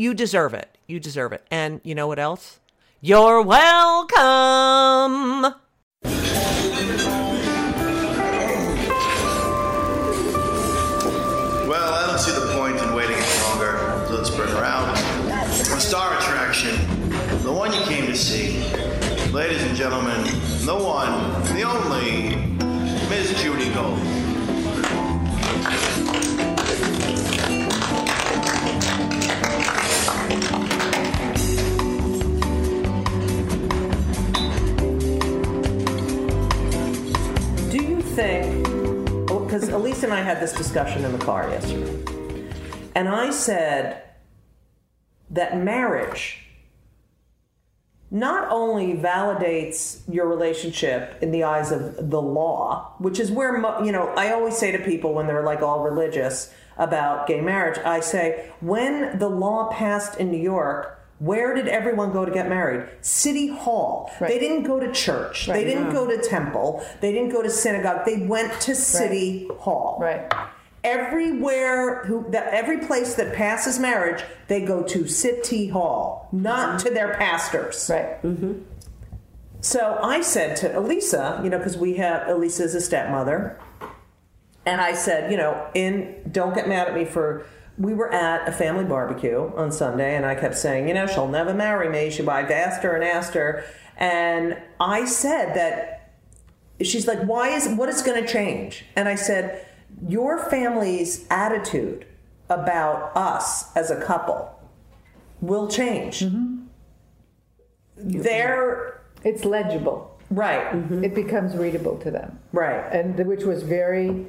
You deserve it. You deserve it. And you know what else? You're welcome. Well, I don't see the point in waiting any longer. So let's bring her out. Our star attraction, the one you came to see. Ladies and gentlemen, the one, the only, Miss Judy Gold. Think, because oh, Elise and I had this discussion in the car yesterday, and I said that marriage not only validates your relationship in the eyes of the law, which is where, you know, I always say to people when they're like all religious about gay marriage, I say, when the law passed in New York, where did everyone go to get married? City Hall. They didn't go to church. They didn't go to temple. They didn't go to synagogue. They went to City Hall. Right. Everywhere who that every place that passes marriage, they go to City Hall, not mm-hmm. to their pastors. Right. Mm-hmm. So I said to Elisa, you know, because we have Elisa's a stepmother, and I said, you know, in don't get mad at me for. We were at a family barbecue on Sunday, and I kept saying, you know, she'll never marry me. She, I've asked her and asked her, and I said that she's like, why is what is going to change? And I said, your family's attitude about us as a couple will change. Mm-hmm. They're It's legible. right, It becomes readable to them. right. and which was very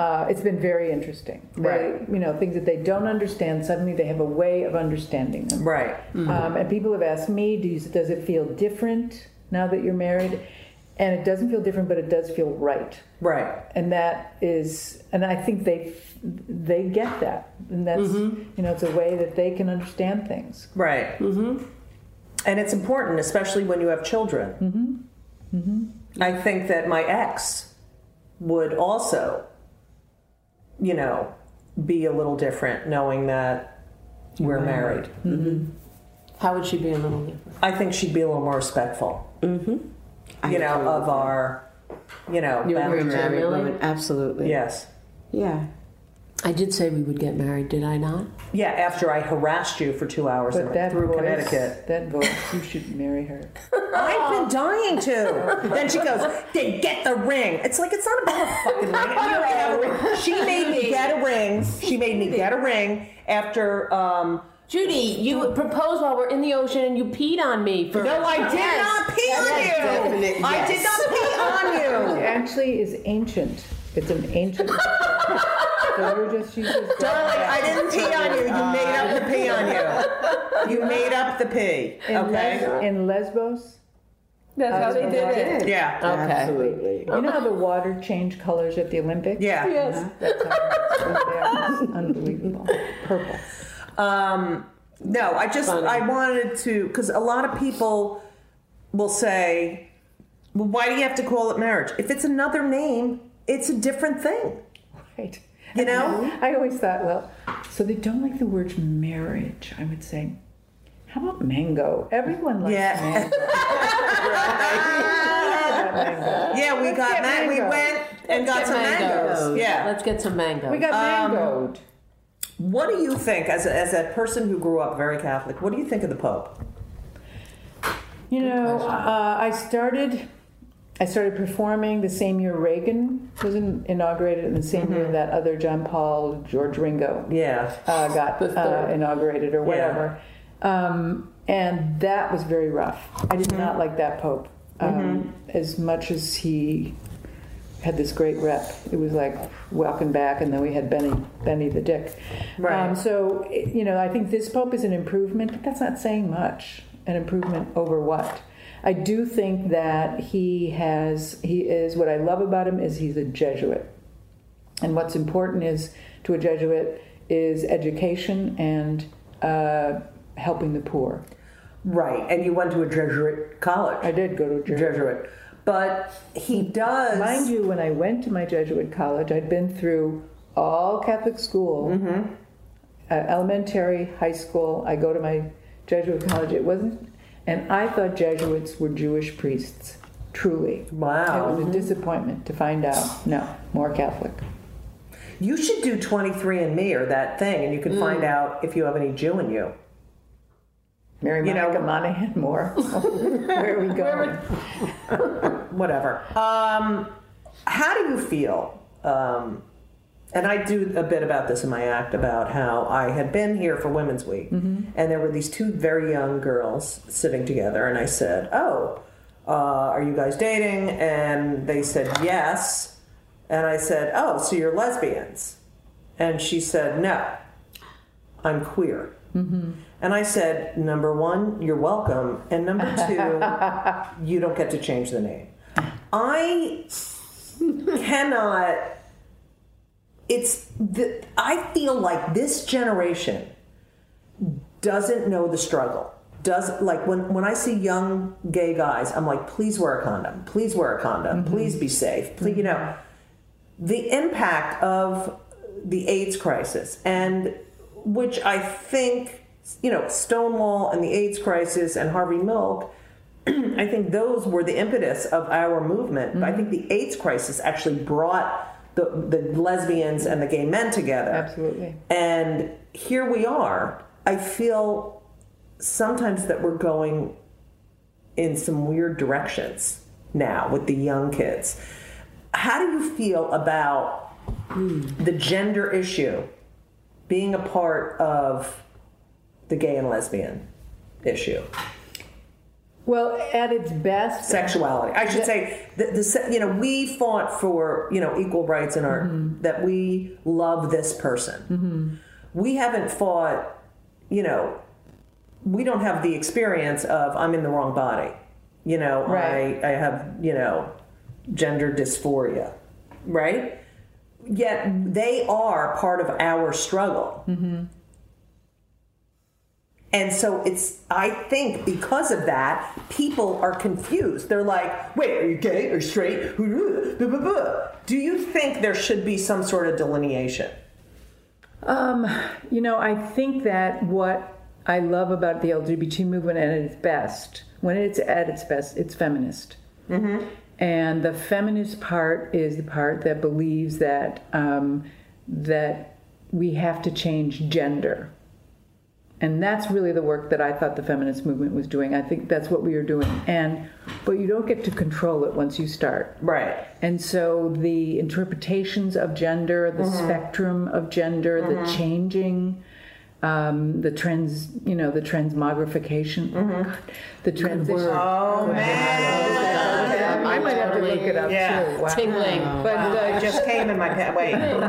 uh, it's been very interesting They- Right. you know things that they don't understand suddenly they have a way of understanding them Right. um, and people have asked me do you, does it feel different now that you're married and it doesn't feel different but it does feel right Right. and that is and i think they they get that and that's you know it's a way that they can understand things Right. Mm-hmm. And it's important, especially when you have children. Mm-hmm. Mm-hmm. I think that my ex would also, you know, be a little different knowing that we're married. How would she be a little different? I think she'd be a little more respectful. Mm-hmm. You know, of with our, you know, You agree, boundaries. Married woman, absolutely. Yes. Yeah. I did say we would get married, did I not? Yeah, after I harassed you for two hours But in, that through voice, Connecticut. that voice, you should marry her. I've been dying to. then she goes, then get the ring. It's like, it's not about a fucking ring. And don't have a ring. She made me get a ring. She made me get a ring after, um, Judy, you proposed while we're in the ocean and you peed on me for. no, I did Yes. not pee on Yes, you. definite I did yes. not pee on It you. actually is ancient. It's an ancient. so you're just, you just. Darling, I didn't pee on you. You made up the pee on you. You made up the pee. In, Okay? Les- in Lesbos, That's how they did it. Yeah. Okay. Absolutely. you know how the water changed colors at the Olympics? Yeah. Yes. That's how it was. Unbelievable. Purple. Um, no, I just Funny. I wanted to because a lot of people will say, "Well, why do you have to call it marriage? If it's another name, it's a different thing." Right. You know? I always thought, well, so they don't like the word marriage. I would say, how about mango? Everyone likes Yeah. mango. mango. Yeah, we got get that. We went and got some mangoes. mangoes. Yeah. Let's get some mangoes. We got Um, mangoed. What do you think, as a, as a person who grew up very Catholic, what do you think of the Pope? You know, uh, I started. I started performing the same year Reagan was in, inaugurated, and the same year that other John Paul, George Ringo Yeah. uh, got uh, inaugurated or whatever. Um, and that was very rough. I did not like that Pope um, as much as he had this great rep. It was like welcome back, and then we had Benny Benny the Dick. Right. Um, so you know, I think this Pope is an improvement, but that's not saying much. An improvement over what? I do think that he has. He is. What I love about him is he's a Jesuit. And what's important is to a Jesuit is education and uh, helping the poor. Right. And you went to a Jesuit college. I did go to a Jesuit. Jesuit. But he does. Mind you, when I went to my Jesuit college, I'd been through all Catholic school, uh, elementary, high school. I go to my Jesuit college. It wasn't, and I thought Jesuits were Jewish priests. Truly, Wow. it was a disappointment to find out. No, more Catholic. You should do 23andMe or that thing, and you can find out if you have any Jew in you. Mary You know- Monica Monahan more. Where are we going? Whatever. Um, how do you feel? Um, and I do a bit about this in my act about how I had been here for Women's Week, and there were these two very young girls sitting together, and I said, "Oh, uh, are you guys dating?" And they said, "Yes." And I said, "Oh, so you're lesbians?" And she said, "No, I'm queer." And I said, number one, you're welcome. And number two, you don't get to change the name. I cannot. It's the, I feel like this generation doesn't know the struggle. Does like when when I see young gay guys, I'm like, please wear a condom. Please wear a condom. Mm-hmm. Please be safe. Please, you know, the impact of the AIDS crisis and which I think you know Stonewall and the AIDS crisis and Harvey Milk I think those were the impetus of our movement. I mm-hmm. think the AIDS crisis actually brought the, the lesbians and the gay men together. Absolutely. And here we are. I feel sometimes that we're going in some weird directions now with the young kids. How do you feel about the gender issue being a part of the gay and lesbian issue? Well, at its best, sexuality. I should say the, the you know we fought for you know equal rights in our mm-hmm. that we love this person. Mm-hmm. We haven't fought, you know, we don't have the experience of I'm in the wrong body. You know, Right. I I have you know gender dysphoria, right? Yet they are part of our struggle. Mm-hmm. And so it's, I think because of that, people are confused. They're like, wait, are you gay or straight? Do you think there should be some sort of delineation? Um, you know, I think that what I love about the LGBT movement at its best, when it's at its best, it's feminist. Mm-hmm. And the feminist part is the part that believes that um, that we have to change gender. And that's really the work that I thought the feminist movement was doing. I think that's what we are doing. And but you don't get to control it once you start. Right. And so the interpretations of gender, the mm-hmm. spectrum of gender, the mm-hmm. changing, um, the trans, you know, the transmogrification, God, the transition. Oh man. I might have to look it up Yeah. too. Wow. Tingling. But uh, It just came in my head. Wait. I'm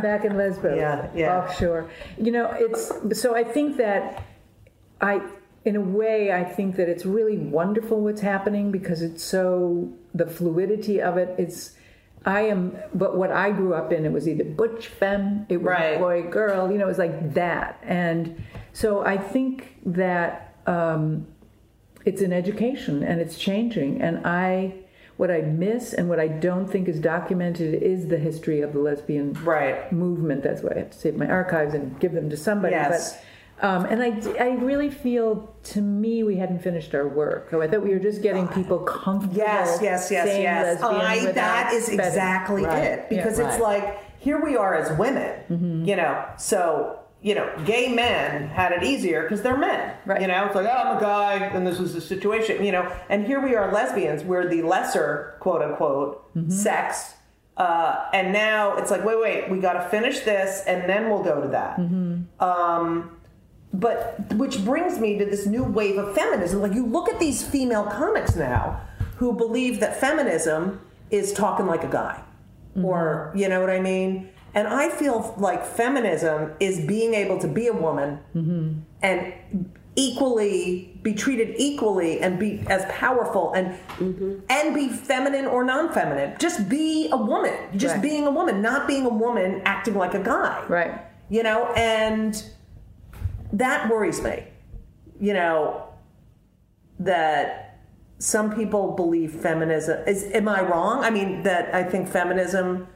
back in Lesbos, Yeah, yeah. offshore. You know, it's so I think that I, in a way, I think that it's really wonderful what's happening because it's so the fluidity of it. It's I am, but what I grew up in, it was either butch femme, it was Right. boy girl. You know, it was like that, and so I think that um, it's an education and it's changing, and I. What I miss and what I don't think is documented is the history of the lesbian Right. movement. That's why I have to save my archives and give them to somebody. Yes. But um, and I, I really feel to me we hadn't finished our work. So I thought we were just getting people comfortable. Yes, yes, yes, yes. I, that is exactly Right. it. Because Yeah. it's like, here we are as women, you know, so, you know, gay men had it easier because they're men. Right. You know, it's like, oh, I'm a guy, and this was the situation, you know, and here we are lesbians, we're the lesser, quote unquote, sex. Uh, and now it's like, wait, wait, we got to finish this and then we'll go to that. Um, but which brings me to this new wave of feminism. Like you look at these female comics now who believe that feminism is talking like a guy, mm-hmm. or you know what I mean. And I feel like feminism is being able to be a woman mm-hmm. and equally be treated equally and be as powerful and mm-hmm. and be feminine or non-feminine. Just be a woman. Just Right. being a woman, not being a woman acting like a guy Right. you know and that worries me you know that some people believe feminism is am i wrong i mean that i think feminism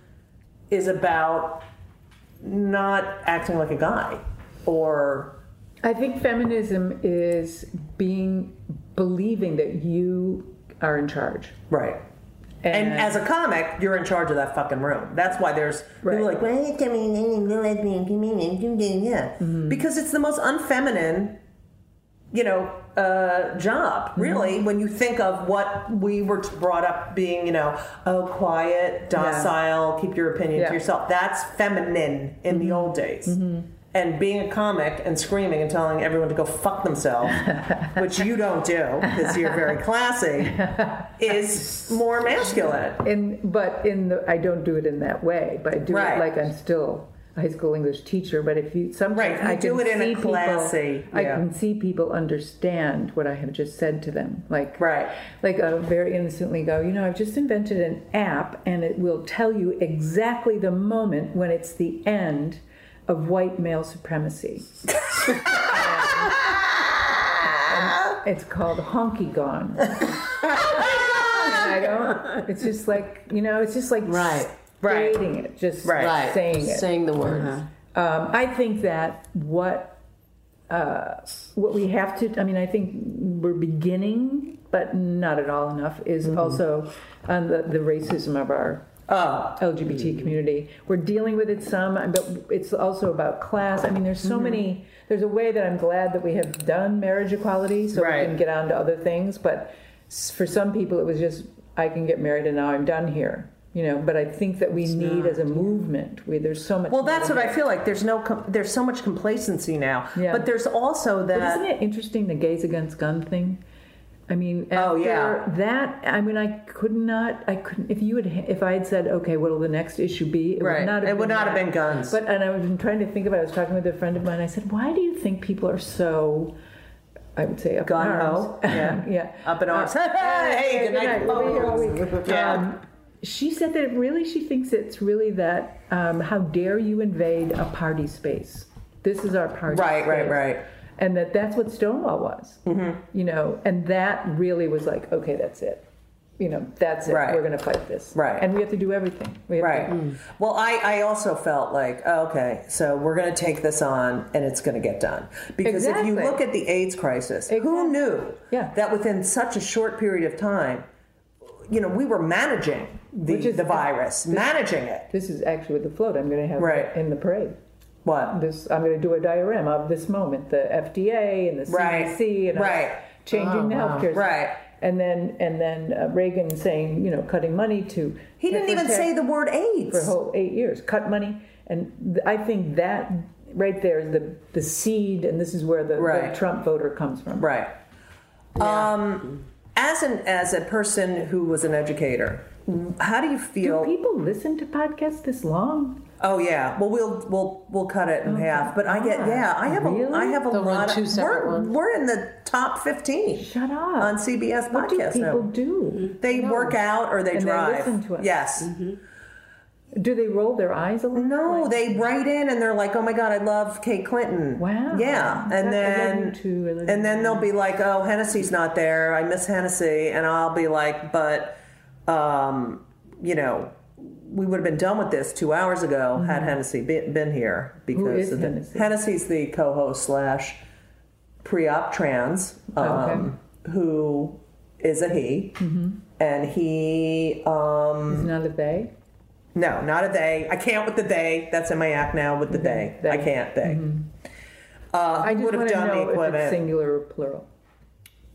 is about not acting like a guy or I think feminism is being believing that you are in charge. right and, as a comic, you're in charge of that fucking room. That's why there's Right. people like, well, it's coming, lesbian, comedian, yeah, mm-hmm. because it's the most unfeminine, you know, uh, job. Mm-hmm. Really, when you think of what we were brought up being, you know, oh, quiet, docile, keep your opinion Yeah. to yourself. That's feminine in the mm-hmm. old days. And being a comic and screaming and telling everyone to go fuck themselves, which you don't do because you're very classy, is more masculine. In but in the I don't do it in that way, but I do Right. it like I'm still a high school English teacher. But if you sometimes Right, you I do can it in a see people- classy- I can see people understand what I have just said to them, like Right. like uh, very innocently go, you know, I've just invented an app, and it will tell you exactly the moment when it's the end of white male supremacy. And it's called Honky Gone. I don't. It's just like you know. It's just like Right. Right. stating it, just Right. Right. saying it. Saying the words. Um, I think that what uh, what we have to. I mean, I think we're beginning, but not at all enough. Is also on the the racism of our Oh, LGBT hmm. community. We're dealing with it some, but it's also about class. I mean, there's so hmm. many. There's a way that I'm glad that we have done marriage equality, so Right. we can get on to other things. But for some people, it was just I can get married and now I'm done here. You know, but I think that we need as a movement. We, there's so much. well, that's what I feel like. There's no, com- there's so much complacency now. Yeah. But there's also But isn't it interesting the gays against gun thing? I mean, Oh, yeah. that. I mean, I could not. I couldn't. If you had, if I had said, okay, what'll the next issue be? It Right. would not have. It would been not have been guns. But and I was trying to think about. it. I was talking with a friend of mine. I said, why do you think people are so? I would say up in Gung-ho. arms. Yeah. yeah. Up in arms. Uh, hey, good night. We'll be here week. Yeah. Um, she said that really she thinks it's really that um, how dare you invade a party space? This is our party. Right, right, right. And that that's what Stonewall was. Mm-hmm. You know, and that really was like, okay, that's it. you know, that's it. Right. We're going to fight this. Right. And we have to do everything. We have Right. To, Well, I, I also felt like, oh, okay, so we're going to take this on and it's going to get done. Because if you look at the AIDS crisis, who knew Yeah. that within such a short period of time, you know, we were managing the, is- the virus, managing it. this is actually with the float I'm going to have Right. in the parade. What? This I'm going to do a diorama of this moment, the FDA and the Right. CDC and Right. changing Oh, the wow. healthcare system. Right. And then and then uh, Reagan saying, you know, cutting money to He didn't even say the word AIDS for a whole eight years, cut money, and th- I think that right there is the the seed, and this is where the, Right. the Trump voter comes from. Right. Um, as an as a person who was an educator, how do you Do feel? people listen to podcasts this long? Oh yeah. Well, we'll we'll we'll cut it in half. But I get yeah. I have a Really? I have a lot. of, we're ones. we're in the top fifteen Shut up. on CBS what do people now. do? They work out or they And they drive. listen to us. Yes. Do they roll their eyes a little? No, Like, they write in and they're like, "Oh my God, I love Kate Clinton." Wow. Yeah, and That- I love then too. And then they'll be like, "Oh, Hennessy's not there. I miss Hennessy," and I'll be like, "But, um, you know, we would have been done with this two hours ago had Hennessy been, been here because Mm-hmm. is the- Hennessy? Hennessy's the co-host slash pre-op trans, um, who is a he, Mm-hmm. and he. Um, Is not a they? no, not a they. I can't with the they. That's in my act now with the they. They. I can't they. Uh, I just would have done the know if it's singular or plural.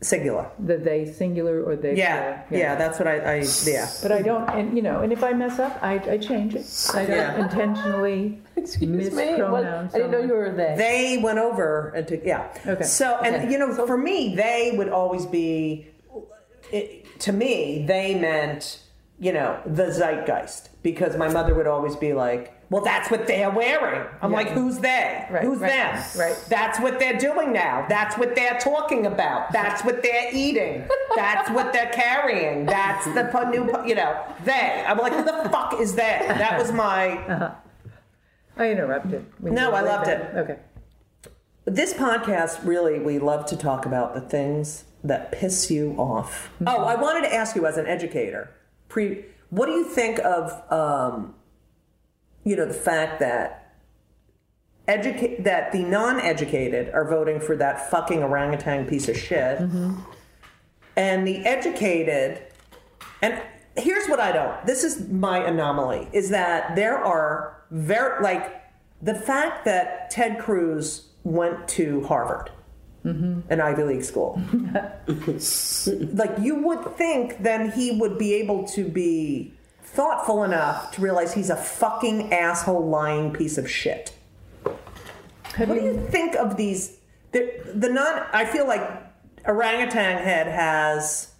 Singular. The they singular or they Yeah, plural. yeah, That's what I, I. Yeah. But I don't, and you know, and if I mess up, I, I change it. I don't Yeah. intentionally Excuse me. What. I didn't know you were they. They went over and took. Yeah. Okay. So and Okay. you know, for me, they would always be. It, to me, they meant you know the zeitgeist because my mother would always be like. Well, that's what they're wearing. I'm Yeah. like, who's they? Right, who's right, them? right. That's what they're doing now. That's what they're talking about. That's what they're eating. That's what they're carrying. That's the po- new, po- you know, they. I'm like, who the fuck is they? That was my. I interrupted. We No, I loved back. it. Okay. This podcast, really, we love to talk about the things that piss you off. Oh, I wanted to ask you as an educator, pre, what do you think of, um, you know, the fact that educate that the non-educated are voting for that fucking orangutan piece of shit, mm-hmm. and the educated, and here's what I don't. This is my anomaly: is that there are very like the fact that Ted Cruz went to Harvard, mm-hmm. an Ivy League school. like you would think, then he would be able to be thoughtful enough to realize he's a fucking asshole, lying piece of shit. Have What do you, think of these? The, the non. I feel like orangutan head has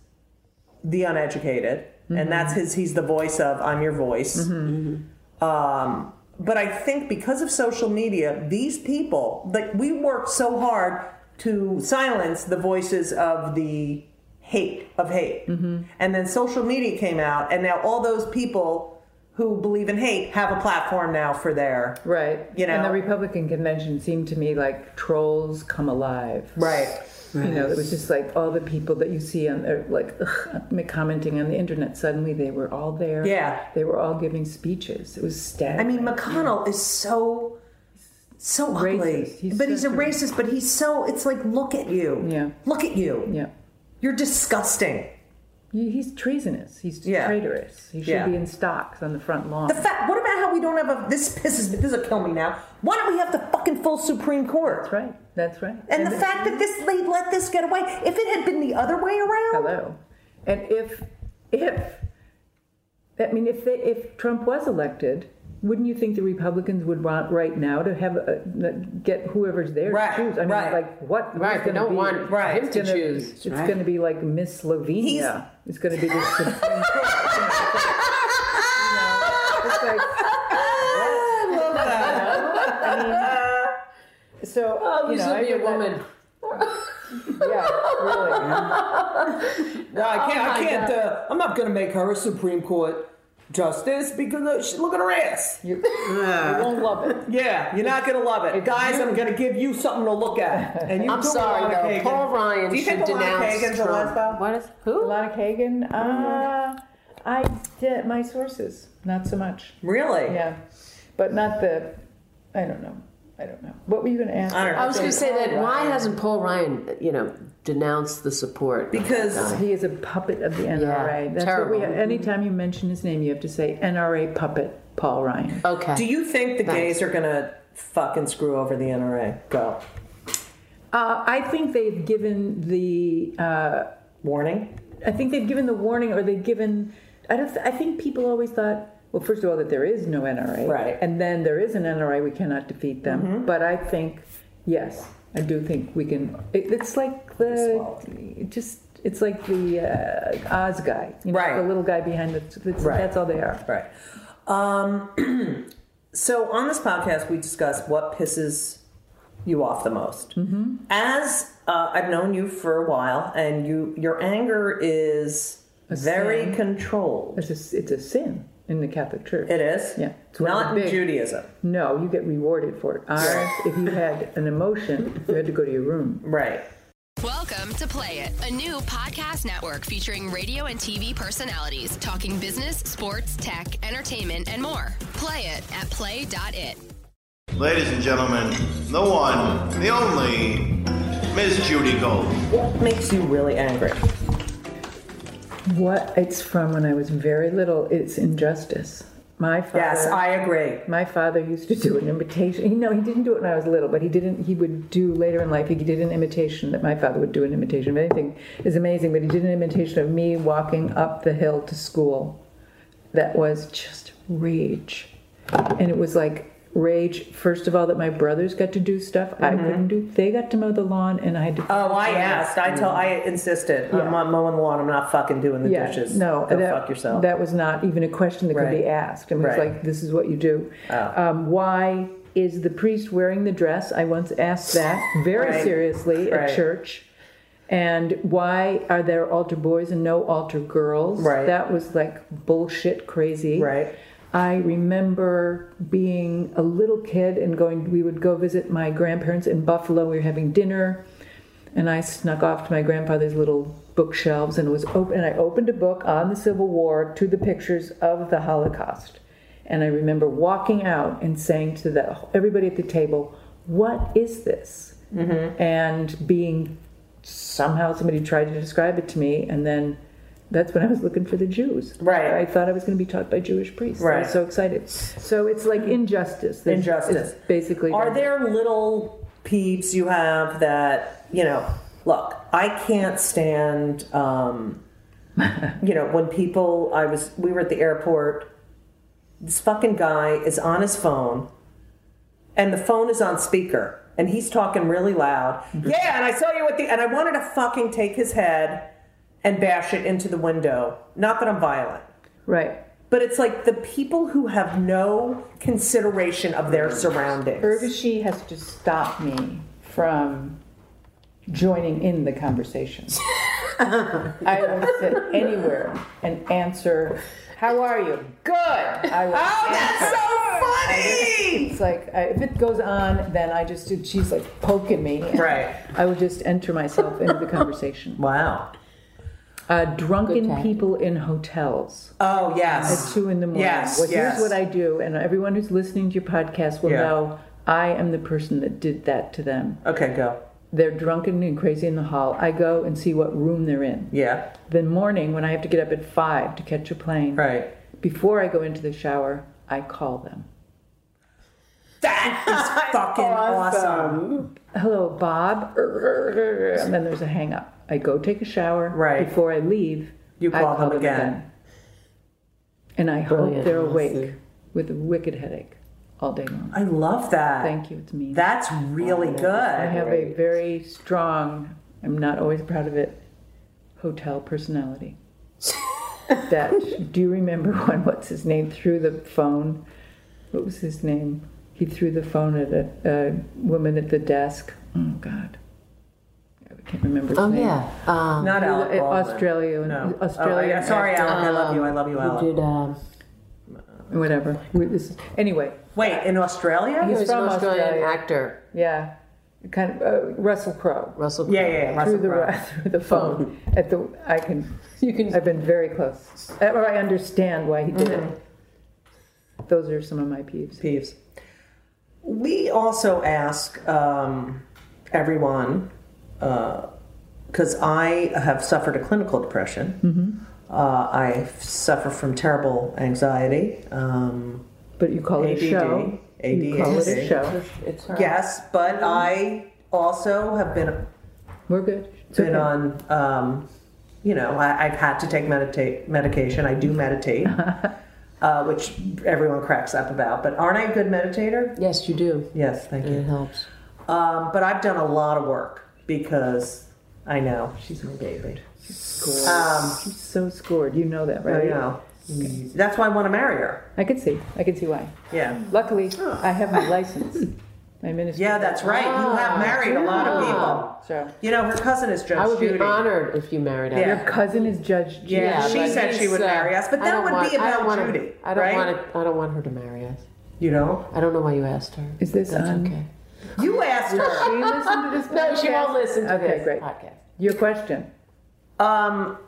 the uneducated, and mm-hmm. that's his. He's the voice of "I'm your voice." Mm-hmm. Mm-hmm. Um, but I think because of social media, these people, like we worked so hard to silence the voices of the hate of hate, mm-hmm. and then social media came out, and now all those people who believe in hate have a platform now for their right. You And the. Republican convention seemed to me like trolls come alive. right. You know, it was just like all the people that you see on, or like ugh, commenting on the internet. Suddenly, they were all there. Yeah. they were all giving speeches. It was I mean, McConnell is so so ugly, He's but he's a such a- racist. But he's so. It's like, look at you. Yeah. Look at you. yeah, You're disgusting. He's treasonous. He's Yeah. traitorous. He should Yeah. be in stocks on the front lawn. The fact. What about how we don't have a? This pisses. me. This will kill me now. Why don't we have the fucking full Supreme Court? That's right. That's right. And, the fact that this they let this get away. If it had been the other way around. hello, and if if I mean if they, if Trump was elected, wouldn't you think the Republicans would want right now to have a, get whoever's there Right, to choose? I mean, right. like what? Right, they don't be- want Right. to gonna, choose. It's going to be like Miss Slovenia. He's- it's going to be the Supreme Court. It's gonna- it's like, you know, it's like, I love that. I mean, so Oh, you know, be a that- woman. Yeah, really. No, I can't. Oh I can't. Uh, I'm not going to make her a Supreme Court Justice because of, she- look at her ass. You, you won't love it. Yeah, you're not gonna love it, guys. I'm gonna give you something to look at. And you I'm sorry Elena though. Kagan. Paul Ryan Do you should think Elena denounce Kagan's a Trump. lesbo? What is who? Elena Kagan, uh, I did my sources, not so much. Really? Yeah, but not the. I don't know. I don't know. What were you going to ask? I don't know. I was going to say that. Why hasn't Paul Ryan, you know, denounced the support? Because He is a puppet of the NRA. Yeah, That's terrible. what we. Anytime you mention his name, you have to say NRA puppet Paul Ryan. okay. do you think the Thanks. gays are gonna fucking screw over the NRA? Go. Uh, I think they've given the. Uh, Warning. I think they've given the warning, or they've given. I don't. I think people always thought. Well, first of all, that there is no NRA, Right. And then there is an NRA. We cannot defeat them. Mm-hmm. But I think, yes, I do think we can. It, it's like the. just. It's like the uh, Oz guy, you know, Right. the little guy behind the. That's, Right. that's all they are. Right. Um, so on this podcast, we discuss what pisses you off the most. Mm-hmm. As uh, I've known you for a while, and you your anger is very sin. controlled. It's a, it's a sin in the Catholic Church. It is. Yeah. It's Not big- Judaism. No, you get rewarded for it. Ours, if you had an emotion, you had to go to your room. Right. Welcome to Play It, a new podcast network featuring radio and TV personalities talking business, sports, tech, entertainment, and more. Play it at play.it. Ladies and gentlemen, the one, the only, Miss Judy Gold. What makes you really angry? What it's from when I was very little, it's injustice. My father. Yes, I agree. My father used to do an imitation. You know, he didn't do it when I was little, but he didn't. He would do later in life. He did an imitation that my father would do an imitation of anything. is amazing, but he did an imitation of me walking up the hill to school. That was just rage, and it was like rage. First of all, that my brothers got to do stuff I couldn't do. They got to mow the lawn, and I had to. Mm-hmm. Oh, I asked. I told. I insisted. I'm not mowing the lawn. I'm not fucking doing the Yeah, dishes. no, Go that, fuck yourself. That was not even a question that could be asked. It was Right. like, this is what you do. Oh. Um, why is the priest wearing the dress? I once asked that very Right. seriously Right. at church. And why are there altar boys and no altar girls? Right. That was like bullshit crazy. Right. I remember being a little kid and going, we would go visit my grandparents in Buffalo. We were having dinner, and I snuck off to my grandfather's little bookshelves and it was open. And I opened a book on the Civil War to the pictures of the Holocaust. And I remember walking out and saying to the, everybody at the table, What is this? Mm-hmm. And being somehow somebody tried to describe it to me, and then that's when I was looking for the Jews. Right. I thought I was going to be taught by Jewish priests. I Right. was so excited. So it's like injustice. There's- Injustice. basically. Are there little peeps you have that you know? Look, I can't stand. Um, you know, when people, I was, we were at the airport. This fucking guy is on his phone, and the phone is on speaker, and he's talking really loud. Yeah, and I saw you at the, and I wanted to fucking take his head and bash it into the window. Not that I'm violent. Right. But it's like the people who have no consideration of their surroundings. Urvashi has to stop me from joining in the conversation. I will sit anywhere and answer, How are you? Good. I will Oh, that's answer. so funny! It's like I, if it goes on, then I just she's like poking me. Right. I would just enter myself into the conversation. Wow. Uh, drunken people in hotels Oh yes. at two in the morning. Yes, well, yes. here's what I do, and everyone who's listening to your podcast will Yeah. know I am the person that did that to them. Okay, go. They're drunken and crazy in the hall. I go and see what room they're in. Yeah. The morning when I have to get up at five to catch a plane. Right. Before I go into the shower, I call them. That is fucking awesome. Hello, Bob. And then there's a hang up. I go take a shower. Right. Before I leave, You I call them again. And I hope they're Awesome. awake with a wicked headache all day long. I love that. Thank you. It's me. That's really good. I have a very strong, I'm not always proud of it, hotel personality. that, do you remember when, what's his name, threw the phone? What was his name? He threw the phone at a, a woman at the desk. Oh, God. I can't remember his Oh name. yeah. Um, Not Alec Baldwin. Australia. No. Australia. Oh, yeah. Sorry, actor. Alec. I love you. I love you, Alec. did um, whatever. We- This is, anyway, Wait, in Australia? He's He's an Australian Australia. actor, yeah, kind of uh, Russell Crowe. Russell. Crowe. yeah, yeah, yeah. Russell through the Crowe. through the phone at the I can You can. I've been very close Uh, or I understand why he did Mm-hmm. it. Those are some of my peeves. peeves. We also ask um, everyone because I have suffered a clinical depression. Uh, I suffer from terrible anxiety. Um, But you call it a ADD. show. You call it a show. It's her. yes, but I also have been We're good. It's been okay. on. Um, you know, I, I've had to take meditate medication. I do meditate, uh, which everyone cracks up about. But aren't I a good meditator? Yes, you do. Yes, thank you. It helps. Um, but I've done a lot of work because I know she's my baby. Scored. Um, She's so scored. You know that, I right? know. That's why I want to marry her. I can see. I can see why. Yeah. Luckily, I have my license. My minister. Yeah, that's right. You have married a lot of people. So You know, her cousin is Judge I would Judy. be honored if you married Yeah. her. your cousin is Judge Judy. Yeah, she said she would uh, marry us, but that would want- be I don't about wanna- Judy, I don't right? want it. I don't want her to marry us. You know? I don't know why you asked her. Is this That's on? okay. You asked her. She her. listened to this. No, she podcast? won't listen to okay, this great. podcast. Your question. Um,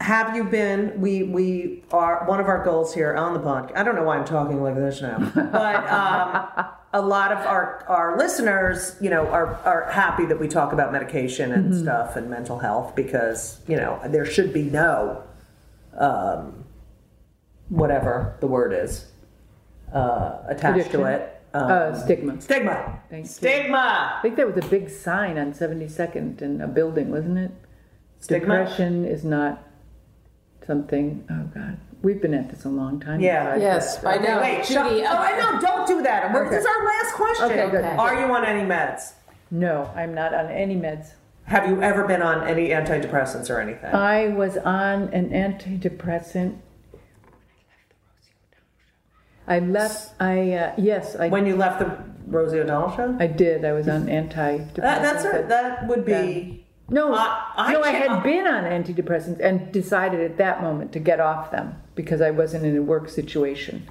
have you been? We we are one of our goals here on the podcast. I don't know why I'm talking like this now, but um, a lot of our our listeners, you know, are are happy that we talk about medication and stuff and mental health because you know there should be no, um, whatever the word is, uh, attached to it. Um, Uh, stigma. stigma. Thank you. Stigma. I think that was a big sign on 72nd in a building, wasn't it? Stigma? Depression is not something. Oh God, we've been at this a long time. Yeah. Yes, I know. Wait, shut, Judy, oh, I know. Don't do that. We're- This is our last question. Okay, good. Are you on any meds? No, I'm not on any meds. Have you ever been on any antidepressants or anything? I was on an antidepressant. I left. I uh, yes, I when you left the Rosie O'Donnell show? I did. I was on antidepressants. That, that's it. That would be. No, I- I no, I had been on antidepressants and decided at that moment to get off them because I wasn't in a work situation.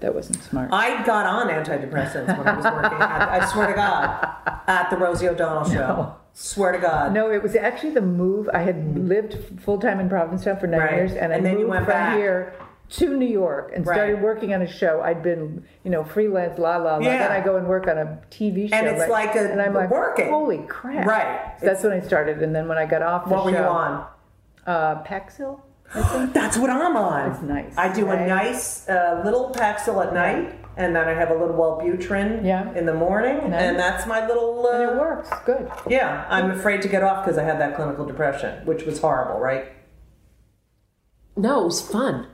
That wasn't smart. I got on antidepressants when I was working. At, I swear to God, at the Rosie O'Donnell show. No. Swear to God. No, it was actually the move. I had lived full time in Provincetown for nine Right. years, and, I And then you moved went from back. here to New York and Right. started working on a show. I'd been, you know, freelance, la la la. Yeah. Then I go and work on a TV show, And it's right? like a- and I'm like, working. holy crap! Right. So that's when I started, and then when I got off the What show, were you on? Uh, Paxil. That's what I'm on. It's nice, I do a nice uh, little Paxil at night, and then I have a little Wellbutrin Yeah. in the morning, Nice. and that's my little. Uh, and it works good. Yeah, I'm afraid to get off because I had that clinical depression, which was horrible, right? No, it was fun.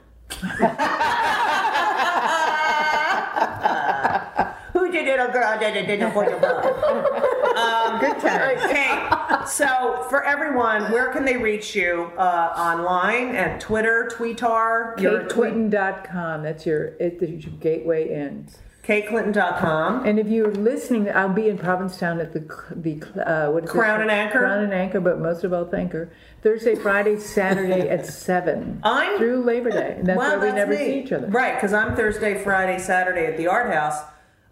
Who did it, a girl did it, did it for the um, Good time. Okay, so for everyone, where can they reach you uh, online at Twitter, Tweetar, your tweet, KateClinton.com. That's your it's your gateway in. KateClinton.com. And if you're listening, I'll be in Provincetown at the the uh, what is Crown it? and Anchor? Crown and Anchor, but most of all Anchor. Thursday, Friday, Saturday at seven I'm- through Labor Day, and that's Well, why we never me. see each other. Right, because I'm Thursday, Friday, Saturday at the Art House,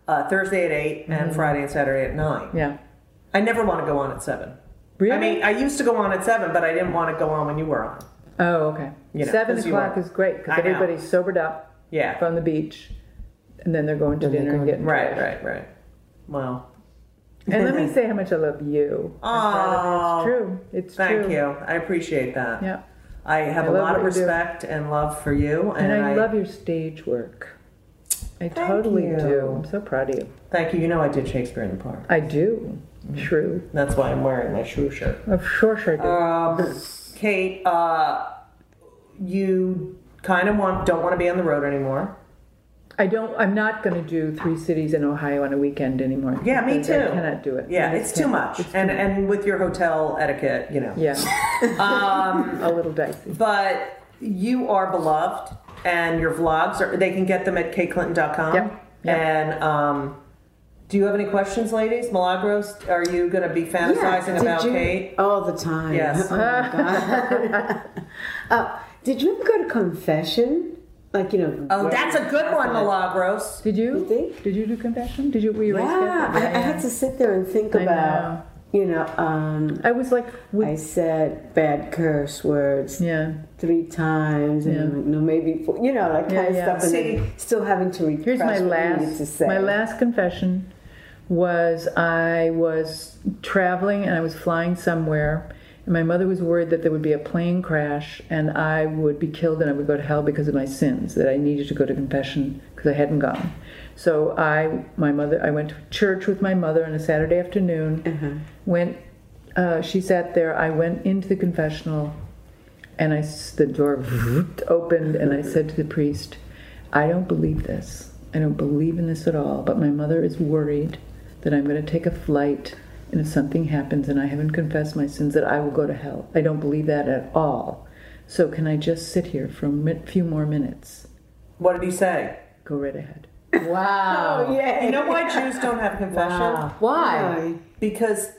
uh, Thursday at 8, and Friday and Saturday at 9. Mm-hmm. Yeah. I never want to go on at 7. Really? I mean, I used to go on at 7, but I didn't want to go on when you were on. oh, okay. You know, seven o'clock is great because everybody's sobered up Yeah. from the beach, and then they're going to Then they dinner go and to- getting Right, right, right. Well, And let me say how much I love you. Aw. It's true. It's thank true. you. I appreciate that. Yeah. I have I a love lot of what you do. respect and love for you. And, And, I, love your stage work. I totally you. do. I'm so proud of you. Thank you. You know I did Shakespeare in the Park. I do. Mm-hmm. True. That's why I'm wearing my shrew shirt. Of course I do. Um, Kate, uh, you kind of want don't want to be on the road anymore. I don't. I'm not going to do three cities in Ohio on a weekend anymore. Yeah, me because I too. cannot do it. Yeah, it's too much. It's too and much. and with your hotel etiquette, you know. yeah, Um, a little dicey. but you are beloved, and your vlogs are. They can get them at kclinton.com. Yep, yep. And um, do you have any questions, ladies? Milagros, are you going to be fantasizing did about you- Kate? All the time. Yes. Oh my God. uh, did you ever go to confession? Like you know. Oh, that's a good one, Milagros. Did you? You think? Did you do confession? Did you? Were you raised Yeah, Catholic? I, I had to sit there and think I about, know. you know, um, I was like, with, I said bad curse words yeah. three times, and Yeah. you know, maybe four, you know, like Yeah, kind of yeah. stuff, and See, then still having to repress Here's my what last to say. my last confession was I was traveling and I was flying somewhere and my mother was worried that there would be a plane crash and I would be killed and I would go to hell because of my sins that I needed to go to confession because I hadn't gone. So I my mother I went to church with my mother on a Saturday afternoon. Went uh, she sat there. I went into the confessional and I the door opened and I said to the priest, I don't believe this. I don't believe in this at all. But my mother is worried that I'm going to take a flight and if something happens and I haven't confessed my sins, that I will go to hell. I don't believe that at all. So can I just sit here for a mi- few more minutes? What did he say? Go right ahead. Wow. Oh, yeah. You know why Jews don't have confession? Why? Because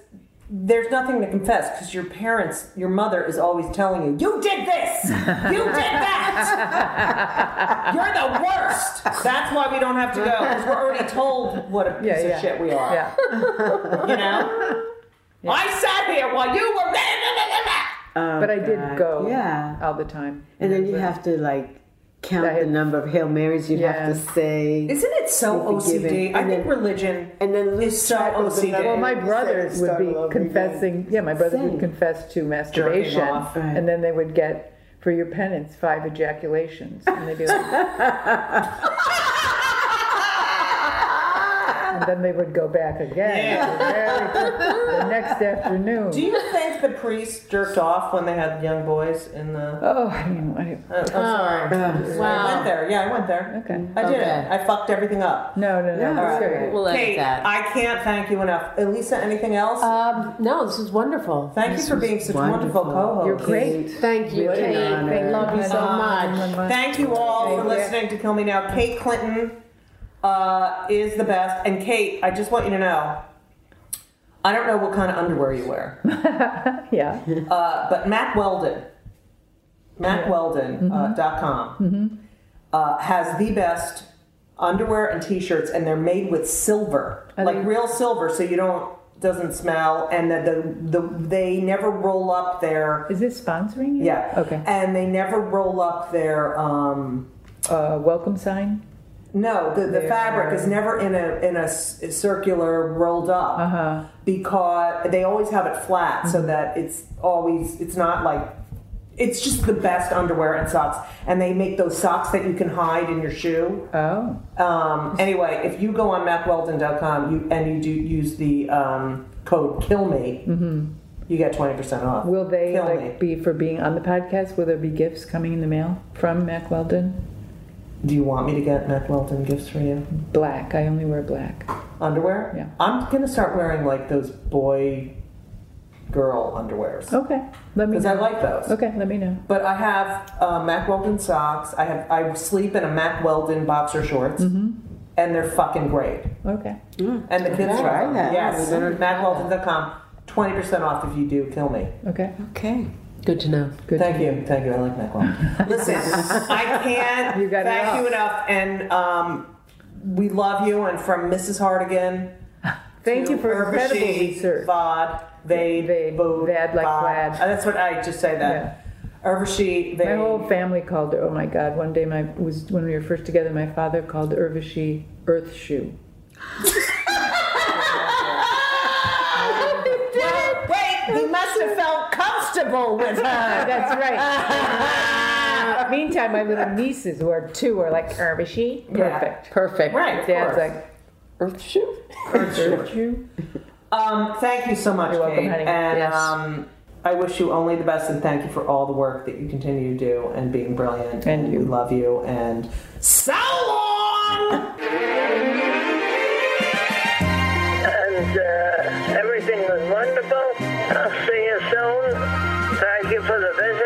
there's nothing to confess because your parents, your mother is always telling you, you did this, you did that, you're the worst. That's why we don't have to go because we're already told what a piece Yeah, of shit we are. Yeah. You know? I sat here while you were. Oh, But I did oh, God. go Yeah. all the time. And then you have to like count I the number of Hail Marys you Yeah. have to say. Isn't it so Be forgiven. OCD? I And think religion and then lose is so track the OCD. Well, my Second brothers would be all again. confessing. Yeah, my brother Same. would confess to masturbation, off. Right. and then they would get for your penance five ejaculations, and they'd be like, and then they would go back again very quick- the next afternoon. Do you think the priests jerked off when they had young boys in the? oh, I mean, I, I'm sorry. I went there. Yeah, I went there. okay. I did Okay. it. I fucked everything up. No, no, no. Yeah, that's all right. We'll edit Kate, that. I can't thank you enough. Elisa, anything else? Um, no, this is wonderful. thank you for being such a wonderful. wonderful co-host. You're great. Thank you, Really Kate. an honor. I love you so much. Thank you all for you. listening to Kill Me Now. Kate Clinton uh, is the best. And Kate, I just want you to know, I don't know what kind of underwear you wear, Yeah. uh, but Mack Weldon, MackWeldon.com, uh, dot com, uh, has the best underwear and t-shirts, and they're made with silver, Are like they- real silver, so you don't doesn't smell, and the, the, the they never roll up their Is this sponsoring you? yeah Okay. and they never roll up their um Uh, welcome sign. No the, the fabric is never in a in a circular rolled up Uh huh. because they always have it flat so that it's always it's not like it's just the best underwear and socks and they make those socks that you can hide in your shoe Oh. um, anyway if you go on mackweldon.com you and you do use the um, code kill me you get 20% off Mm-hmm. Will they kill like me. be for being on the podcast? Will there be gifts coming in the mail from Mack Weldon? Do you want me to get mack weldon gifts for you Black. I only wear black. underwear Yeah. i'm gonna start wearing like those boy girl underwears Okay. Let me. Know. Because i like those Okay. Let me know. But I have uh, Mack Weldon socks. I have I sleep in a Mack Weldon boxer shorts, Mm-hmm. and they're fucking great. Okay. And the kids Try love them. that. Yes, We better MackWeldon.com. Twenty percent off if you do kill me. Okay. Okay. Good to know. Good. Thank you, thank you. I like that one. Listen, I can't You thank you enough, and um, we love you. And from Mrs. Hardigan. Thank to you for incredible research. Vod, Vade, Vade, Bod, Vad like Vod. Vlad. Uh, That's what I just say that. Urvashi, My whole family called her. Oh my God! One day, my was when we were first together. My father called Urvashi Earth Shoe. Wait, he must have felt comfortable with her. That's right. Meantime, my little nieces, who are two, are like Urvashi. Yeah. Perfect. Perfect. Right, of Dad's course. like Earth shoe. Earth Shoe. Um, thank you so much, You're welcome, Kate. honey. And Yes. um, I wish you only the best and thank you for all the work that you continue to do and being brilliant. And you. We love you. And so long! and uh, everything was wonderful. I'll see you soon. For the visit.